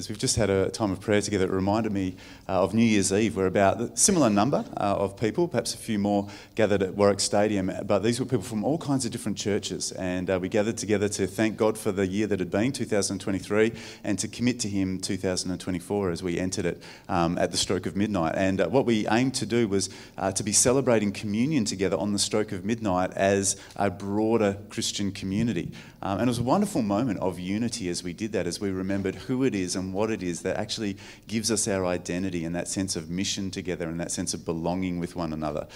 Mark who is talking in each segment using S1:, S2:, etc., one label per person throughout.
S1: as we've just had a time of prayer together, it reminded me uh, of New Year's Eve, where about a similar number uh, of people, perhaps a few more, gathered at Warwick Stadium. But these were people from all kinds of different churches. And uh, we gathered together to thank God for the year that had been, 2023, and to commit to Him 2024 as we entered it um, at the stroke of midnight. And uh, what we aimed to do was uh, to be celebrating communion together on the stroke of midnight as a broader Christian community. Um, and it was a wonderful moment of unity as we did that, as we remembered who it is and what it is that actually gives us our identity and that sense of mission together and that sense of belonging with one another.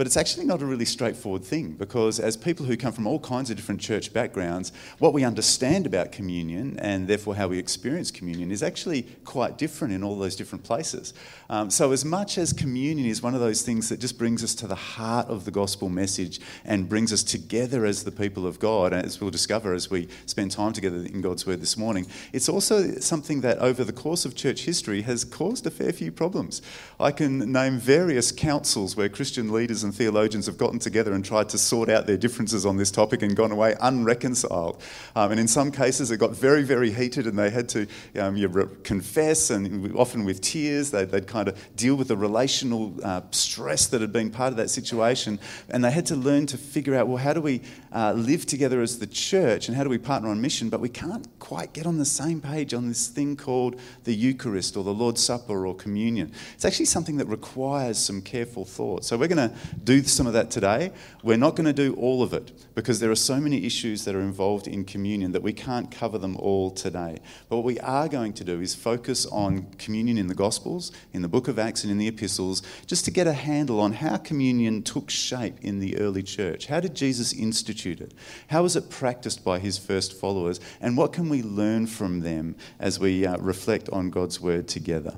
S1: But it's actually not a really straightforward thing because, as people who come from all kinds of different church backgrounds, what we understand about communion and therefore how we experience communion is actually quite different in all those different places. Um, so, as much as communion is one of those things that just brings us to the heart of the gospel message and brings us together as the people of God, as we'll discover as we spend time together in God's Word this morning, it's also something that over the course of church history has caused a fair few problems. I can name various councils where Christian leaders and and theologians have gotten together and tried to sort out their differences on this topic and gone away unreconciled. Um, and in some cases, it got very, very heated and they had to um, re- confess, and often with tears, they'd, they'd, kind of deal with the relational uh, stress that had been part of that situation. And they had to learn to figure out well, how do we uh, live together as the church and how do we partner on mission? But we can't quite get on the same page on this thing called the Eucharist or the Lord's Supper or communion. It's actually something that requires some careful thought. So we're going to do some of that today. We're not going to do all of it because there are so many issues that are involved in communion that we can't cover them all today. But what we are going to do is focus on communion in the Gospels, in the book of Acts, and in the epistles, just to get a handle on how communion took shape in the early church. How did Jesus institute it? How was it practiced by his first followers? And what can we learn from them as we uh, reflect on God's word together?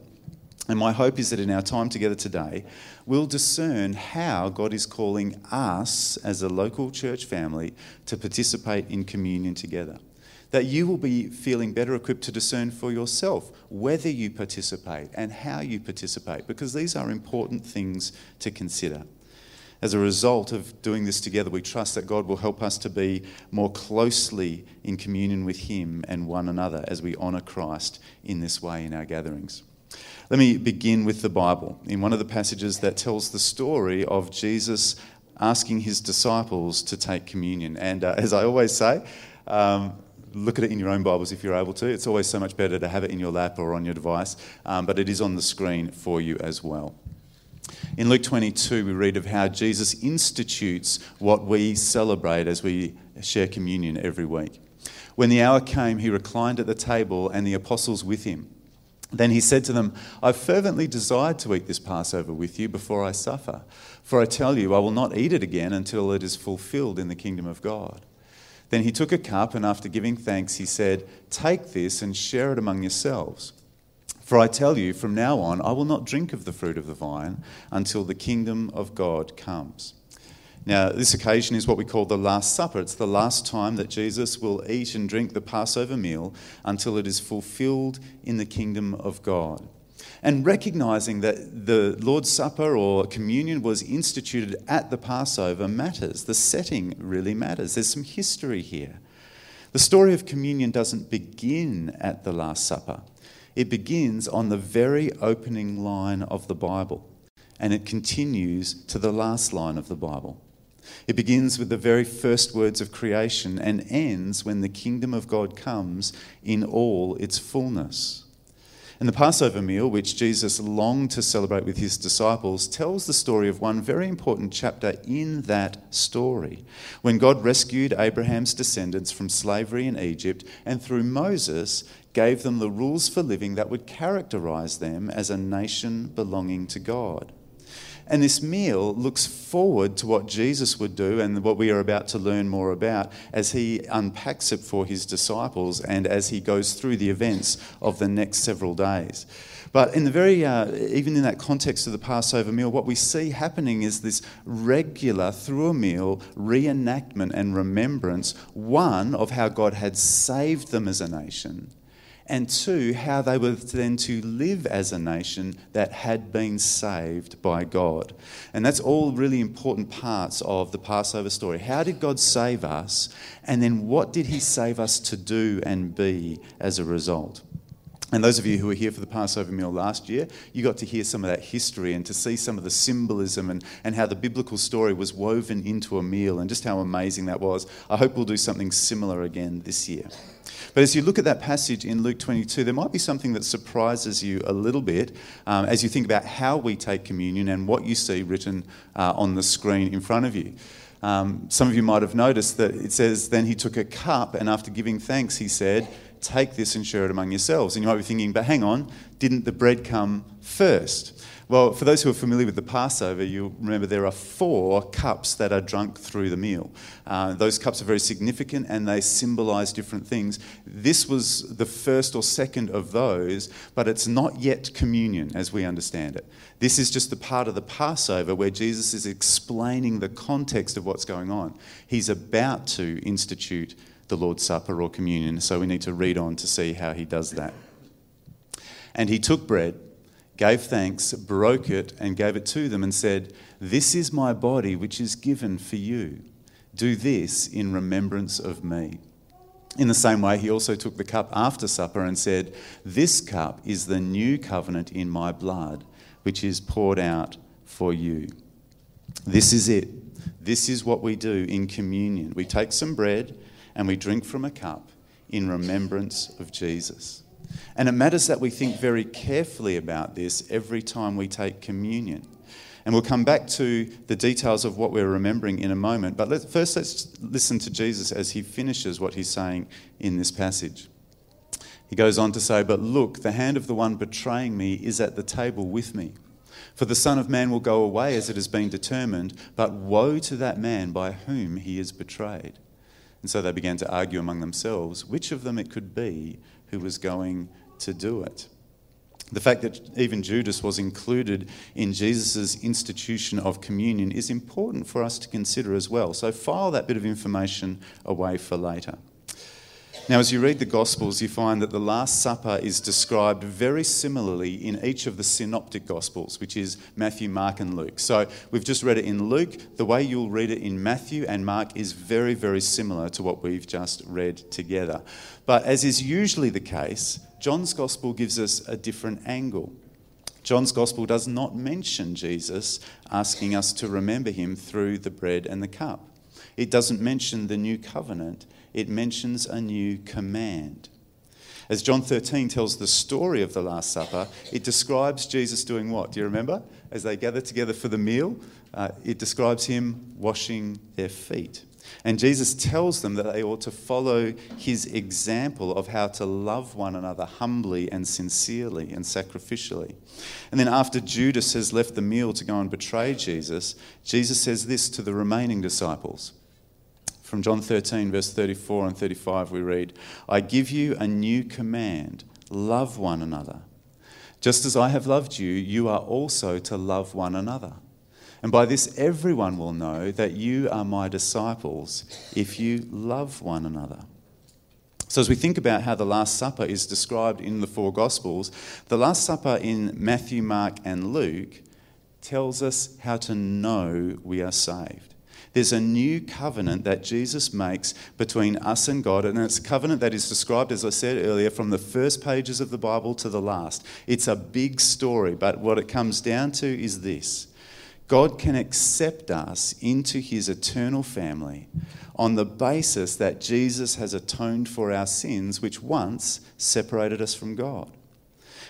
S1: And my hope is that in our time together today, we'll discern how God is calling us as a local church family to participate in communion together. That you will be feeling better equipped to discern for yourself whether you participate and how you participate, because these are important things to consider. As a result of doing this together, we trust that God will help us to be more closely in communion with Him and one another as we honour Christ in this way in our gatherings. Let me begin with the Bible, in one of the passages that tells the story of Jesus asking his disciples to take communion. And uh, as I always say, um, look at it in your own Bibles if you're able to. It's always so much better to have it in your lap or on your device, um, but it is on the screen for you as well. In Luke 22, we read of how Jesus institutes what we celebrate as we share communion every week. When the hour came, he reclined at the table and the apostles with him. Then he said to them, I've fervently desired to eat this Passover with you before I suffer. For I tell you, I will not eat it again until it is fulfilled in the kingdom of God. Then he took a cup, and after giving thanks, he said, Take this and share it among yourselves. For I tell you, from now on, I will not drink of the fruit of the vine until the kingdom of God comes. Now, this occasion is what we call the Last Supper. It's the last time that Jesus will eat and drink the Passover meal until it is fulfilled in the kingdom of God. And recognizing that the Lord's Supper or communion was instituted at the Passover matters. The setting really matters. There's some history here. The story of communion doesn't begin at the Last Supper, it begins on the very opening line of the Bible, and it continues to the last line of the Bible. It begins with the very first words of creation and ends when the kingdom of God comes in all its fullness. And the Passover meal, which Jesus longed to celebrate with his disciples, tells the story of one very important chapter in that story. When God rescued Abraham's descendants from slavery in Egypt and through Moses gave them the rules for living that would characterize them as a nation belonging to God. And this meal looks forward to what Jesus would do and what we are about to learn more about as he unpacks it for his disciples and as he goes through the events of the next several days. But in the very, uh, even in that context of the Passover meal, what we see happening is this regular, through a meal, reenactment and remembrance, one, of how God had saved them as a nation, and two, how they were then to live as a nation that had been saved by God. And that's all really important parts of the Passover story. How did God save us? And then what did He save us to do and be as a result? And those of you who were here for the Passover meal last year, you got to hear some of that history and to see some of the symbolism and, and how the biblical story was woven into a meal and just how amazing that was. I hope we'll do something similar again this year. But as you look at that passage in Luke 22, there might be something that surprises you a little bit um, as you think about how we take communion and what you see written uh, on the screen in front of you. Um, some of you might have noticed that it says, Then he took a cup, and after giving thanks, he said, Take this and share it among yourselves. And you might be thinking, But hang on, didn't the bread come first? Well, for those who are familiar with the Passover, you'll remember there are four cups that are drunk through the meal. Uh, those cups are very significant and they symbolize different things. This was the first or second of those, but it's not yet communion as we understand it. This is just the part of the Passover where Jesus is explaining the context of what's going on. He's about to institute the Lord's Supper or communion, so we need to read on to see how he does that. And he took bread gave thanks, broke it, and gave it to them, and said, This is my body, which is given for you. Do this in remembrance of me. In the same way, he also took the cup after supper and said, This cup is the new covenant in my blood, which is poured out for you. This is it. This is what we do in communion. We take some bread and we drink from a cup in remembrance of Jesus. And it matters that we think very carefully about this every time we take communion. And we'll come back to the details of what we're remembering in a moment. But let, first, let's listen to Jesus as he finishes what he's saying in this passage. He goes on to say, But look, the hand of the one betraying me is at the table with me. For the Son of Man will go away as it has been determined, but woe to that man by whom he is betrayed. And so they began to argue among themselves which of them it could be who was going to do it. The fact that even Judas was included in Jesus' institution of communion is important for us to consider as well. So file that bit of information away for later. Now, as you read the Gospels, you find that the Last Supper is described very similarly in each of the synoptic Gospels, which is Matthew, Mark, and Luke. So we've just read it in Luke. The way you'll read it in Matthew and Mark is very, very similar to what we've just read together. But as is usually the case, John's Gospel gives us a different angle. John's Gospel does not mention Jesus asking us to remember him through the bread and the cup. It doesn't mention the new covenant it mentions a new command. As John 13 tells the story of the Last Supper, it describes Jesus doing what? Do you remember? As they gather together for the meal, uh, it describes him washing their feet. And Jesus tells them that they ought to follow his example of how to love one another humbly and sincerely and sacrificially. And then, after Judas has left the meal to go and betray Jesus, Jesus says this to the remaining disciples from John 13, verse 34 and 35, we read, I give you a new command love one another. Just as I have loved you, you are also to love one another. And by this, everyone will know that you are my disciples if you love one another. So, as we think about how the Last Supper is described in the four Gospels, the Last Supper in Matthew, Mark, and Luke tells us how to know we are saved. There's a new covenant that Jesus makes between us and God, and it's a covenant that is described, as I said earlier, from the first pages of the Bible to the last. It's a big story, but what it comes down to is this God can accept us into his eternal family on the basis that Jesus has atoned for our sins, which once separated us from God.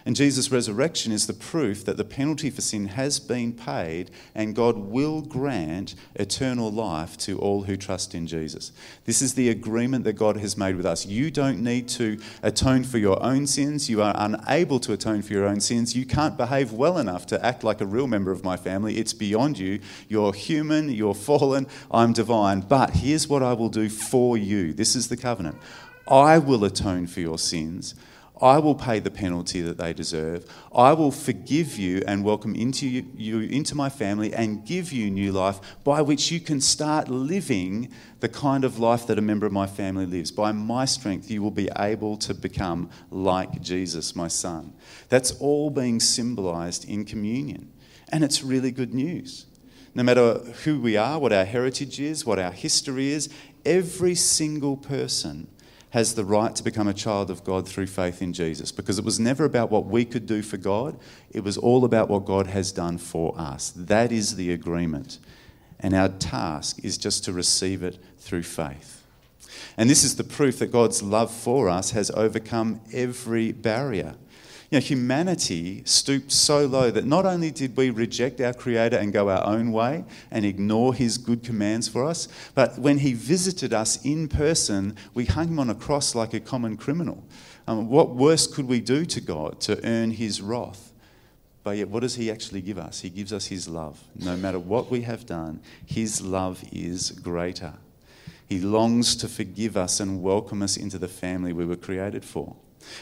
S1: And Jesus' resurrection is the proof that the penalty for sin has been paid and God will grant eternal life to all who trust in Jesus. This is the agreement that God has made with us. You don't need to atone for your own sins. You are unable to atone for your own sins. You can't behave well enough to act like a real member of my family. It's beyond you. You're human, you're fallen, I'm divine. But here's what I will do for you this is the covenant I will atone for your sins. I will pay the penalty that they deserve. I will forgive you and welcome into you, you, into my family and give you new life by which you can start living the kind of life that a member of my family lives. By my strength, you will be able to become like Jesus, my son. That's all being symbolized in communion. And it's really good news. No matter who we are, what our heritage is, what our history is, every single person has the right to become a child of God through faith in Jesus because it was never about what we could do for God, it was all about what God has done for us. That is the agreement. And our task is just to receive it through faith. And this is the proof that God's love for us has overcome every barrier. You know, humanity stooped so low that not only did we reject our Creator and go our own way and ignore His good commands for us, but when He visited us in person, we hung Him on a cross like a common criminal. Um, what worse could we do to God to earn His wrath? But yet, what does He actually give us? He gives us His love. No matter what we have done, His love is greater. He longs to forgive us and welcome us into the family we were created for.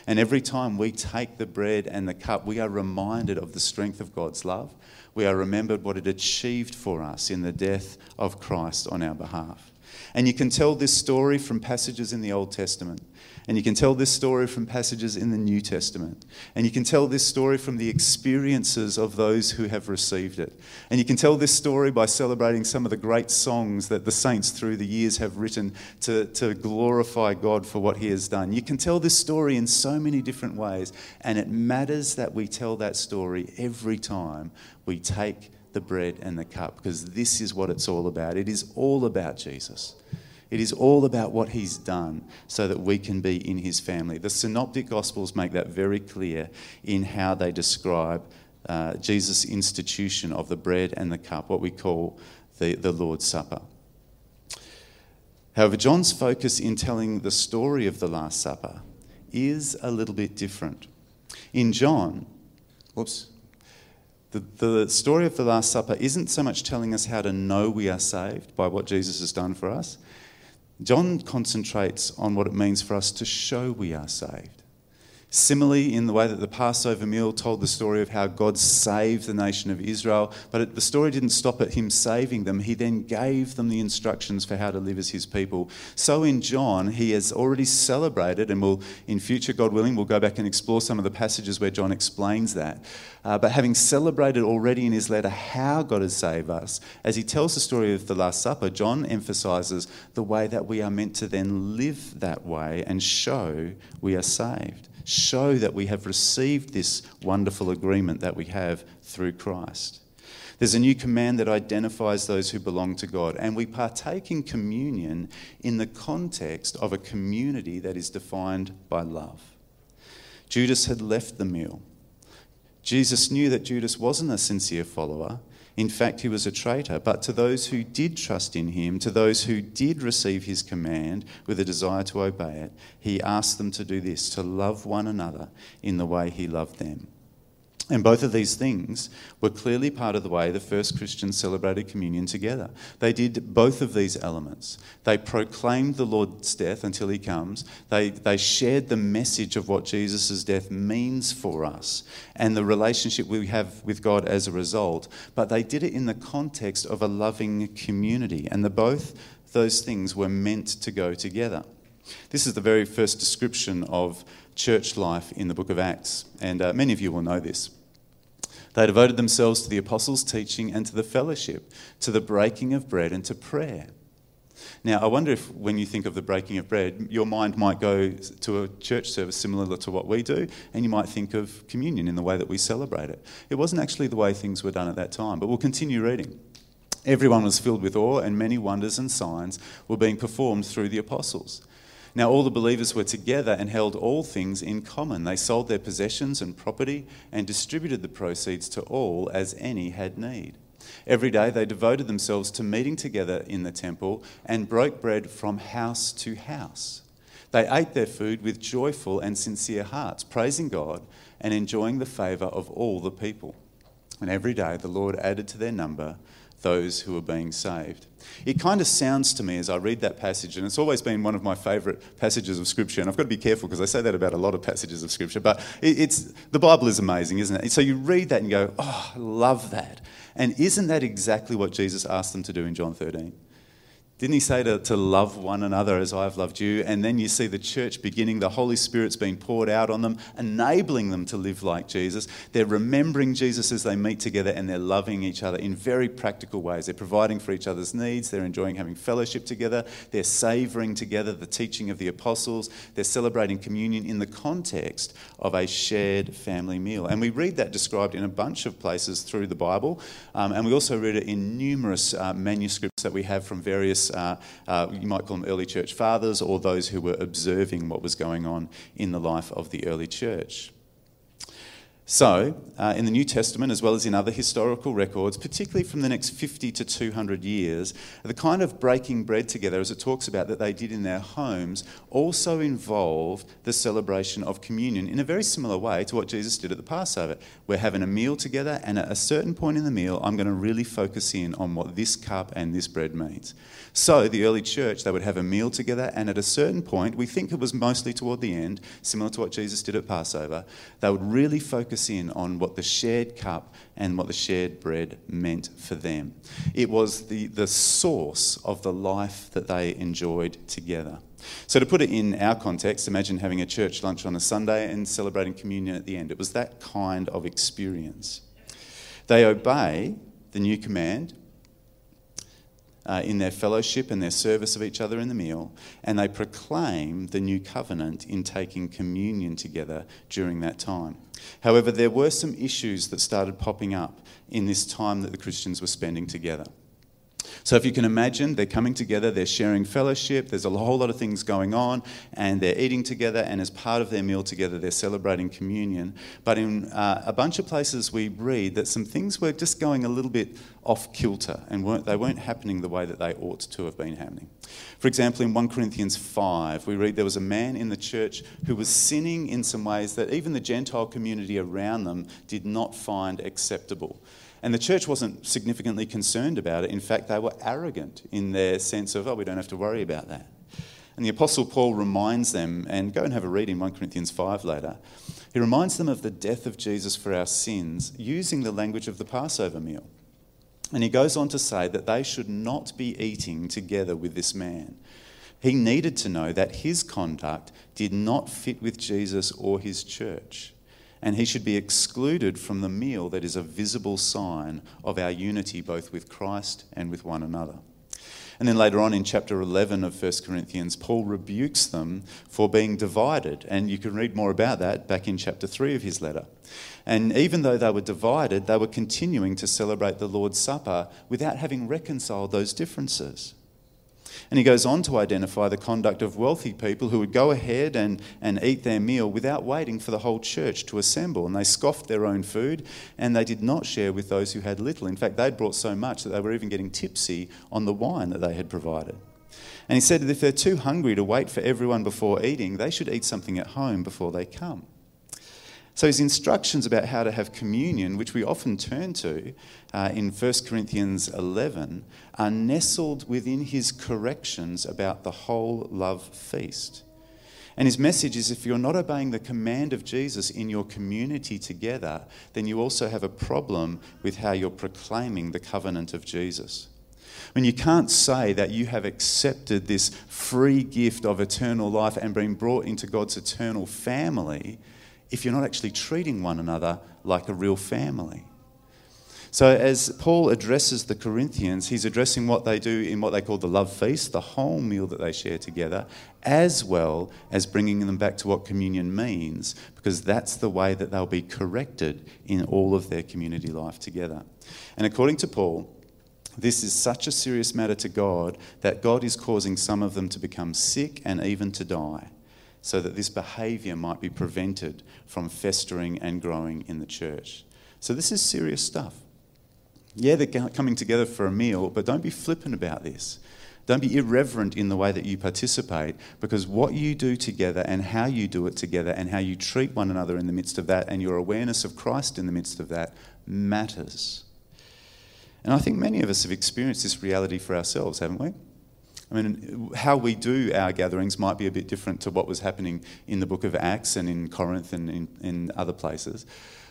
S1: And every time we take the bread and the cup, we are reminded of the strength of God's love. We are remembered what it achieved for us in the death of Christ on our behalf. And you can tell this story from passages in the Old Testament. And you can tell this story from passages in the New Testament. And you can tell this story from the experiences of those who have received it. And you can tell this story by celebrating some of the great songs that the saints through the years have written to, to glorify God for what He has done. You can tell this story in so many different ways. And it matters that we tell that story every time we take the bread and the cup because this is what it's all about. It is all about Jesus. It is all about what he's done so that we can be in his family. The Synoptic Gospels make that very clear in how they describe uh, Jesus' institution of the bread and the cup, what we call the, the Lord's Supper. However, John's focus in telling the story of the Last Supper is a little bit different. In John, whoops, the, the story of the Last Supper isn't so much telling us how to know we are saved by what Jesus has done for us. John concentrates on what it means for us to show we are saved. Similarly, in the way that the Passover meal told the story of how God saved the nation of Israel, but the story didn't stop at him saving them. He then gave them the instructions for how to live as his people. So in John, he has already celebrated, and will, in future, God willing, we'll go back and explore some of the passages where John explains that. Uh, but having celebrated already in his letter how God has saved us, as he tells the story of the Last Supper, John emphasizes the way that we are meant to then live that way and show we are saved show that we have received this wonderful agreement that we have through Christ. There's a new command that identifies those who belong to God, and we partake in communion in the context of a community that is defined by love. Judas had left the meal. Jesus knew that Judas wasn't a sincere follower, in fact, he was a traitor. But to those who did trust in him, to those who did receive his command with a desire to obey it, he asked them to do this to love one another in the way he loved them. And both of these things were clearly part of the way the first Christians celebrated communion together. They did both of these elements. They proclaimed the Lord's death until he comes, they, they shared the message of what Jesus' death means for us and the relationship we have with God as a result, but they did it in the context of a loving community. And the, both those things were meant to go together. This is the very first description of church life in the book of Acts, and uh, many of you will know this. They devoted themselves to the apostles' teaching and to the fellowship, to the breaking of bread and to prayer. Now, I wonder if when you think of the breaking of bread, your mind might go to a church service similar to what we do, and you might think of communion in the way that we celebrate it. It wasn't actually the way things were done at that time, but we'll continue reading. Everyone was filled with awe, and many wonders and signs were being performed through the apostles. Now, all the believers were together and held all things in common. They sold their possessions and property and distributed the proceeds to all as any had need. Every day they devoted themselves to meeting together in the temple and broke bread from house to house. They ate their food with joyful and sincere hearts, praising God and enjoying the favour of all the people. And every day the Lord added to their number those who are being saved. It kind of sounds to me as I read that passage, and it's always been one of my favourite passages of Scripture, and I've got to be careful because I say that about a lot of passages of Scripture, but it's, the Bible is amazing, isn't it? So you read that and go, oh, I love that. And isn't that exactly what Jesus asked them to do in John 13? Didn't he say to, to love one another as I've loved you? And then you see the church beginning, the Holy Spirit's being poured out on them, enabling them to live like Jesus. They're remembering Jesus as they meet together and they're loving each other in very practical ways. They're providing for each other's needs, they're enjoying having fellowship together, they're savouring together the teaching of the apostles, they're celebrating communion in the context of a shared family meal. And we read that described in a bunch of places through the Bible, um, and we also read it in numerous uh, manuscripts that we have from various uh, uh, you might call them early church fathers, or those who were observing what was going on in the life of the early church. So, uh, in the New Testament, as well as in other historical records, particularly from the next 50 to 200 years, the kind of breaking bread together, as it talks about that they did in their homes, also involved the celebration of communion in a very similar way to what Jesus did at the Passover. We're having a meal together, and at a certain point in the meal, I'm going to really focus in on what this cup and this bread means. So, the early church, they would have a meal together, and at a certain point, we think it was mostly toward the end, similar to what Jesus did at Passover, they would really focus focus in on what the shared cup and what the shared bread meant for them. It was the, the source of the life that they enjoyed together. So, to put it in our context, imagine having a church lunch on a Sunday and celebrating communion at the end. It was that kind of experience. They obey the new command uh, in their fellowship and their service of each other in the meal, and they proclaim the new covenant in taking communion together during that time. However, there were some issues that started popping up in this time that the Christians were spending together. So, if you can imagine, they're coming together, they're sharing fellowship, there's a whole lot of things going on, and they're eating together, and as part of their meal together, they're celebrating communion. But in uh, a bunch of places, we read that some things were just going a little bit off kilter, and weren't, they weren't happening the way that they ought to have been happening. For example, in 1 Corinthians 5, we read there was a man in the church who was sinning in some ways that even the Gentile community around them did not find acceptable. And the church wasn't significantly concerned about it. In fact, they were arrogant in their sense of, oh, we don't have to worry about that. And the Apostle Paul reminds them, and go and have a read in 1 Corinthians 5 later. He reminds them of the death of Jesus for our sins using the language of the Passover meal. And he goes on to say that they should not be eating together with this man. He needed to know that his conduct did not fit with Jesus or his church and he should be excluded from the meal that is a visible sign of our unity both with Christ and with one another. And then later on in chapter 11 of 1 Corinthians, Paul rebukes them for being divided. And you can read more about that back in chapter 3 of his letter. And even though they were divided, they were continuing to celebrate the Lord's Supper without having reconciled those differences. And he goes on to identify the conduct of wealthy people who would go ahead and, and eat their meal without waiting for the whole church to assemble. And they scoffed their own food and they did not share with those who had little. In fact, they'd brought so much that they were even getting tipsy on the wine that they had provided. And he said that if they're too hungry to wait for everyone before eating, they should eat something at home before they come. So his instructions about how to have communion, which we often turn to uh, in 1 Corinthians 11, are nestled within his corrections about the whole love feast. And his message is if you're not obeying the command of Jesus in your community together, then you also have a problem with how you're proclaiming the covenant of Jesus. When you can't say that you have accepted this free gift of eternal life and been brought into God's eternal family, if you're not actually treating one another like a real family. So, as Paul addresses the Corinthians, he's addressing what they do in what they call the love feast, the whole meal that they share together, as well as bringing them back to what communion means, because that's the way that they'll be corrected in all of their community life together. And according to Paul, this is such a serious matter to God that God is causing some of them to become sick and even to die so that this behaviour might be prevented from festering and growing in the church. So, this is serious stuff. Yeah, they're coming together for a meal, but don't be flippant about this. Don't be irreverent in the way that you participate because what you do together and how you do it together and how you treat one another in the midst of that and your awareness of Christ in the midst of that matters. And I think many of us have experienced this reality for ourselves, haven't we? I mean, how we do our gatherings might be a bit different to what was happening in the book of Acts and in Corinth and in, in other places.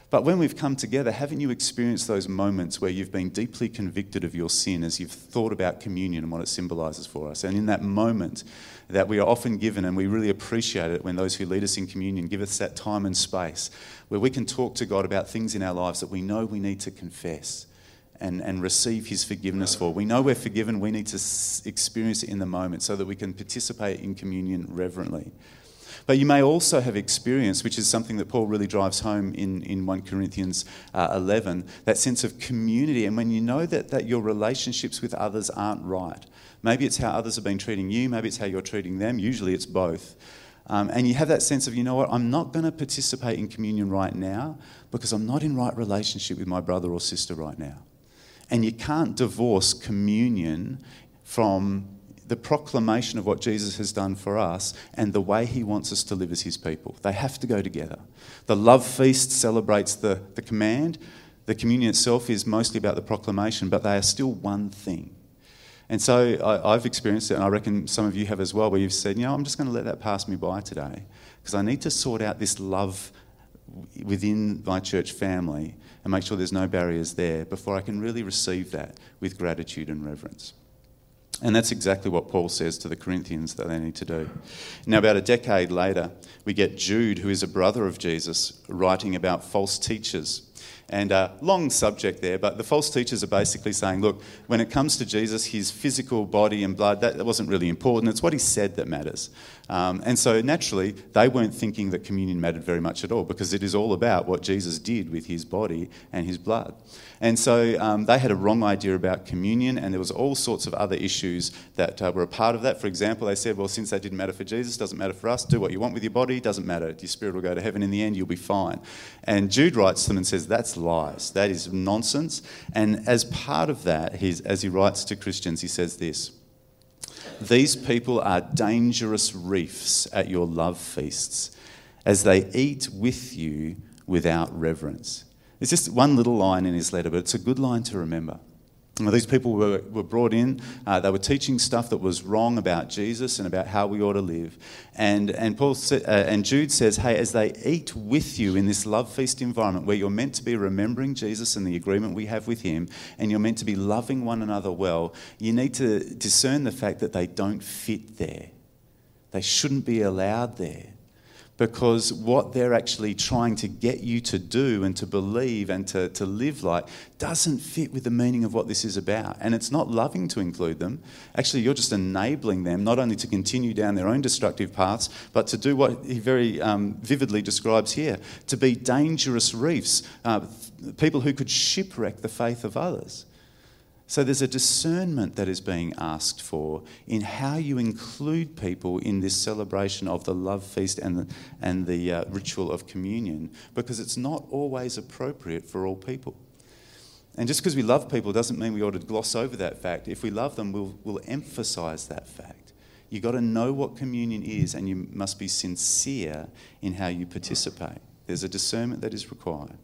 S1: But when we've come together, haven't you experienced those moments where you've been deeply convicted of your sin as you've thought about communion and what it symbolises for us? And in that moment that we are often given, and we really appreciate it when those who lead us in communion give us that time and space where we can talk to God about things in our lives that we know we need to confess and, and receive His forgiveness for. We know we're forgiven, we need to experience it in the moment so that we can participate in communion reverently. But you may also have experienced, which is something that Paul really drives home in, in 1 Corinthians uh, 11, that sense of community. And when you know that, that your relationships with others aren't right, maybe it's how others have been treating you, maybe it's how you're treating them, usually it's both. Um, and you have that sense of, you know what, I'm not going to participate in communion right now because I'm not in right relationship with my brother or sister right now. And you can't divorce communion from the proclamation of what Jesus has done for us and the way he wants us to live as his people. They have to go together. The love feast celebrates the, the command, the communion itself is mostly about the proclamation, but they are still one thing. And so I, have experienced it, and I reckon some of you have as well, where you've said, you know, I'm just going to let that pass me by today because I need to sort out this love within my church family and make sure there's no barriers there before I can really receive that with gratitude and reverence. And that's exactly what Paul says to the Corinthians that they need to do. Now, about a decade later, we get Jude, who is a brother of Jesus, writing about false teachers. And uh, long subject there, but the false teachers are basically saying, look, when it comes to Jesus, his physical body and blood, that, that wasn't really important. It's what he said that matters. Um, and so naturally, they weren't thinking that communion mattered very much at all because it is all about what Jesus did with his body and his blood. And so um, they had a wrong idea about communion, and there was all sorts of other issues that uh, were a part of that. For example, they said, well, since that didn't matter for Jesus, doesn't matter for us. Do what you want with your body, doesn't matter. Your spirit will go to heaven in the end. You'll be fine. And Jude writes them and says, that's lies. That is nonsense. And as part of that, as he writes to Christians, he says this. These people are dangerous reefs at your love feasts as they eat with you without reverence. It's just one little line in his letter, but it's a good line to remember. These people were, were brought in, uh, they were teaching stuff that was wrong about Jesus and about how we ought to live. And, and, Paul sa- uh, and Jude says, hey, as they eat with you in this love feast environment where you're meant to be remembering Jesus and the agreement we have with him, and you're meant to be loving one another well, you need to discern the fact that they don't fit there. They shouldn't be allowed there because what they're actually trying to get you to do and to believe and to, to live like doesn't fit with the meaning of what this is about. And it's not loving to include them. Actually, you're just enabling them not only to continue down their own destructive paths, but to do what he very um, vividly describes here to be dangerous reefs, uh, people who could shipwreck the faith of others. So there's a discernment that is being asked for in how you include people in this celebration of the love feast and the, and the uh, ritual of communion, because it's not always appropriate for all people. And just because we love people doesn't mean we ought to gloss over that fact. If we love them, we'll, we'll emphasize that fact. You've got to know what communion is, and you must be sincere in how you participate. There's a discernment that is required.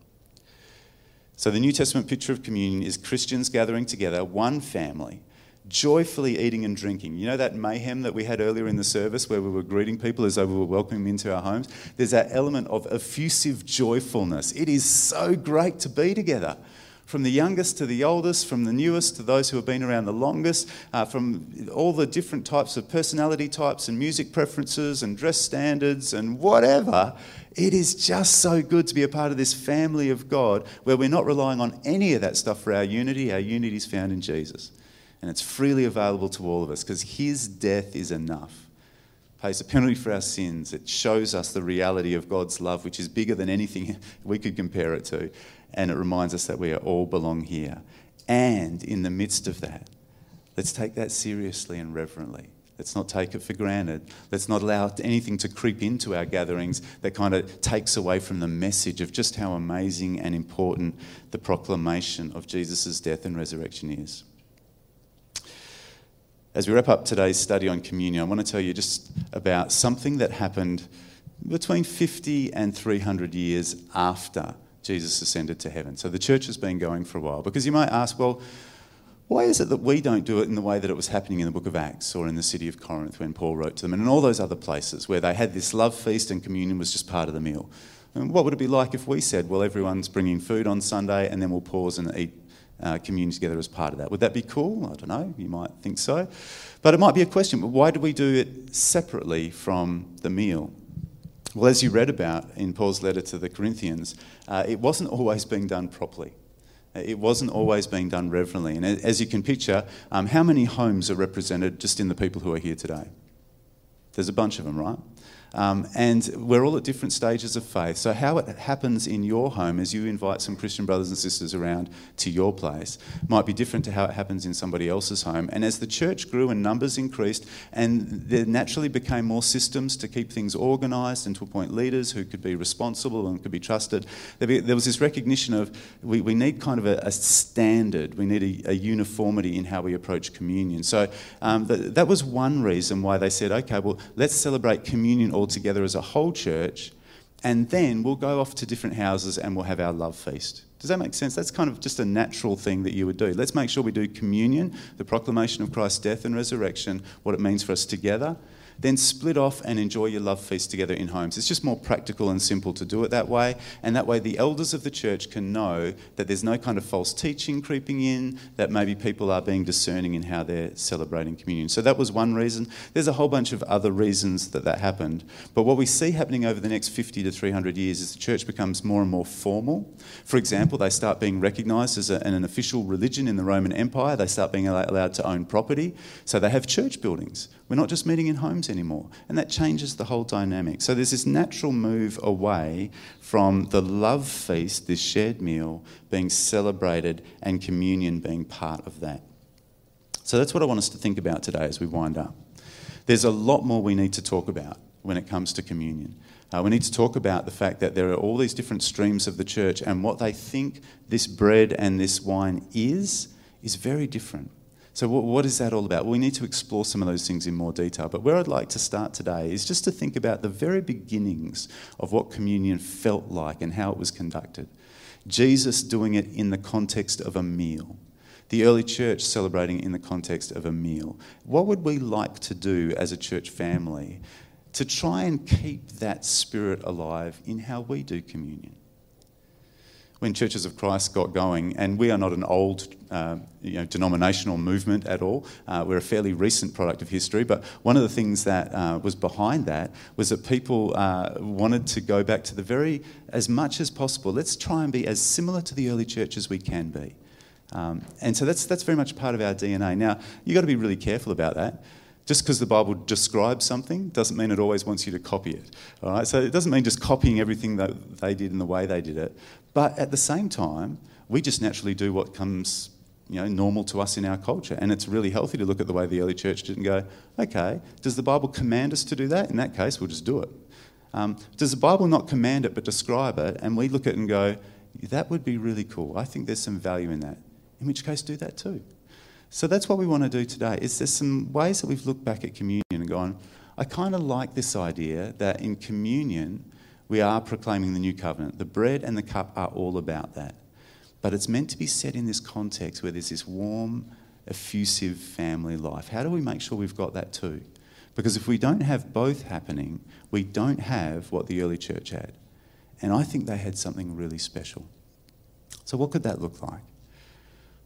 S1: So, the New Testament picture of communion is Christians gathering together, one family, joyfully eating and drinking. You know that mayhem that we had earlier in the service where we were greeting people as though we were welcoming them into our homes? There's that element of effusive joyfulness. It is so great to be together. From the youngest to the oldest, from the newest to those who have been around the longest, uh, from all the different types of personality types and music preferences and dress standards and whatever, it is just so good to be a part of this family of God where we're not relying on any of that stuff for our unity. Our unity is found in Jesus. And it's freely available to all of us because his death is enough. Pays the penalty for our sins. It shows us the reality of God's love, which is bigger than anything we could compare it to. And it reminds us that we all belong here. And in the midst of that, let's take that seriously and reverently. Let's not take it for granted. Let's not allow anything to creep into our gatherings that kind of takes away from the message of just how amazing and important the proclamation of Jesus' death and resurrection is. As we wrap up today's study on communion, I want to tell you just about something that happened between 50 and 300 years after Jesus ascended to heaven. So the church has been going for a while. Because you might ask, well, Why is it that we don't do it in the way that it was happening in the book of Acts or in the city of Corinth when Paul wrote to them and in all those other places where they had this love feast and communion was just part of the meal? And what would it be like if we said, well, everyone's bringing food on Sunday and then we'll pause and eat uh, communion together as part of that? Would that be cool? I don't know. You might think so. But it might be a question why do we do it separately from the meal? Well, as you read about in Paul's letter to the Corinthians, uh, it wasn't always being done properly. It wasn't always being done reverently. And as you can picture, um, how many homes are represented just in the people who are here today? There's a bunch of them, right? Um, and we're all at different stages of faith. So, how it happens in your home as you invite some Christian brothers and sisters around to your place might be different to how it happens in somebody else's home. And as the church grew and numbers increased, and there naturally became more systems to keep things organised and to appoint leaders who could be responsible and could be trusted, there was this recognition of we, we need kind of a, a standard, we need a, a, uniformity in how we approach communion. So, um, that was one reason why they said, okay, well, let's celebrate communion all together as a whole church, and then we'll go off to different houses and we'll have our love feast. Does that make sense? That's kind of just a natural thing that you would do. Let's make sure we do communion, the proclamation of Christ's death and resurrection, what it means for us together, then split off and enjoy your love feast together in homes. It's just more practical and simple to do it that way. And that way, the elders of the church can know that there's no kind of false teaching creeping in, that maybe people are being discerning in how they're celebrating communion. So that was one reason. There's a whole bunch of other reasons that that happened. But what we see happening over the next 50 to 300 years is the church becomes more and more formal. For example, they start being recognized as a, an official religion in the Roman Empire, they start being allowed to own property. So they have church buildings. We're not just meeting in homes anymore. And that changes the whole dynamic. So there's this natural move away from the love feast, this shared meal, being celebrated and communion being part of that. So that's what I want us to think about today as we wind up. There's a lot more we need to talk about when it comes to communion. Uh, we need to talk about the fact that there are all these different streams of the church, and what they think this bread and this wine is, is very different. So, what is that all about? we need to explore some of those things in more detail. But where I'd like to start today is just to think about the very beginnings of what communion felt like and how it was conducted. Jesus doing it in the context of a meal. The early church celebrating in the context of a meal. What would we like to do as a church family to try and keep that spirit alive in how we do communion? When Churches of Christ got going, and we are not an old uh, you know, denominational movement at all. Uh, we're a fairly recent product of history, but one of the things that uh, was behind that was that people uh, wanted to go back to the very, as much as possible, let's try and be as similar to the early church as we can be. Um, and so that's, that's very much part of our DNA. Now, you've got to be really careful about that just because the Bible describes something doesn't mean it always wants you to copy it. All right? So it doesn't mean just copying everything that they did and the way they did it. But at the same time, we just naturally do what comes you know, normal to us in our culture. And it's really healthy to look at the way the early church did and go, okay, does the Bible command us to do that? In that case, we'll just do it. Um, does the Bible not command it but describe it? And we look at it and go, that would be really cool. I think there's some value in that. In which case, do that too. So that's what we want to do today. Is there's some ways that we've looked back at communion and gone, I kind of like this idea that in communion, we are proclaiming the new covenant. The bread and the cup are all about that. But it's meant to be set in this context where there's this warm, effusive family life. How do we make sure we've got that too? Because if we don't have both happening, we don't have what the early church had. And I think they had something really special. So, what could that look like?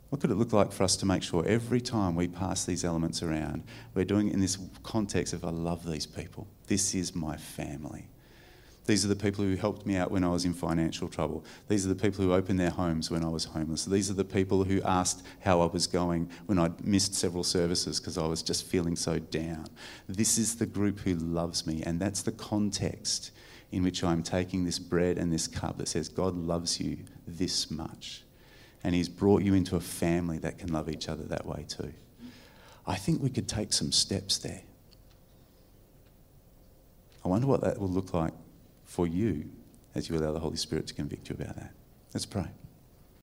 S1: What could it look like for us to make sure every time we pass these elements around, we're doing it in this context of I love these people. This is my family. These are the people who helped me out when I was in financial trouble. These are the people who opened their homes when I was homeless. These are the people who asked how I was going when I'd missed several services because I was just feeling so down. This is the group who loves me, and that's the context in which I'm taking this bread and this cup that says, God loves you this much. And He's brought you into a family that can love each other that way too. I think we could take some steps there. I wonder what that will look like for you as you allow the Holy Spirit to convict you about that. Let's pray.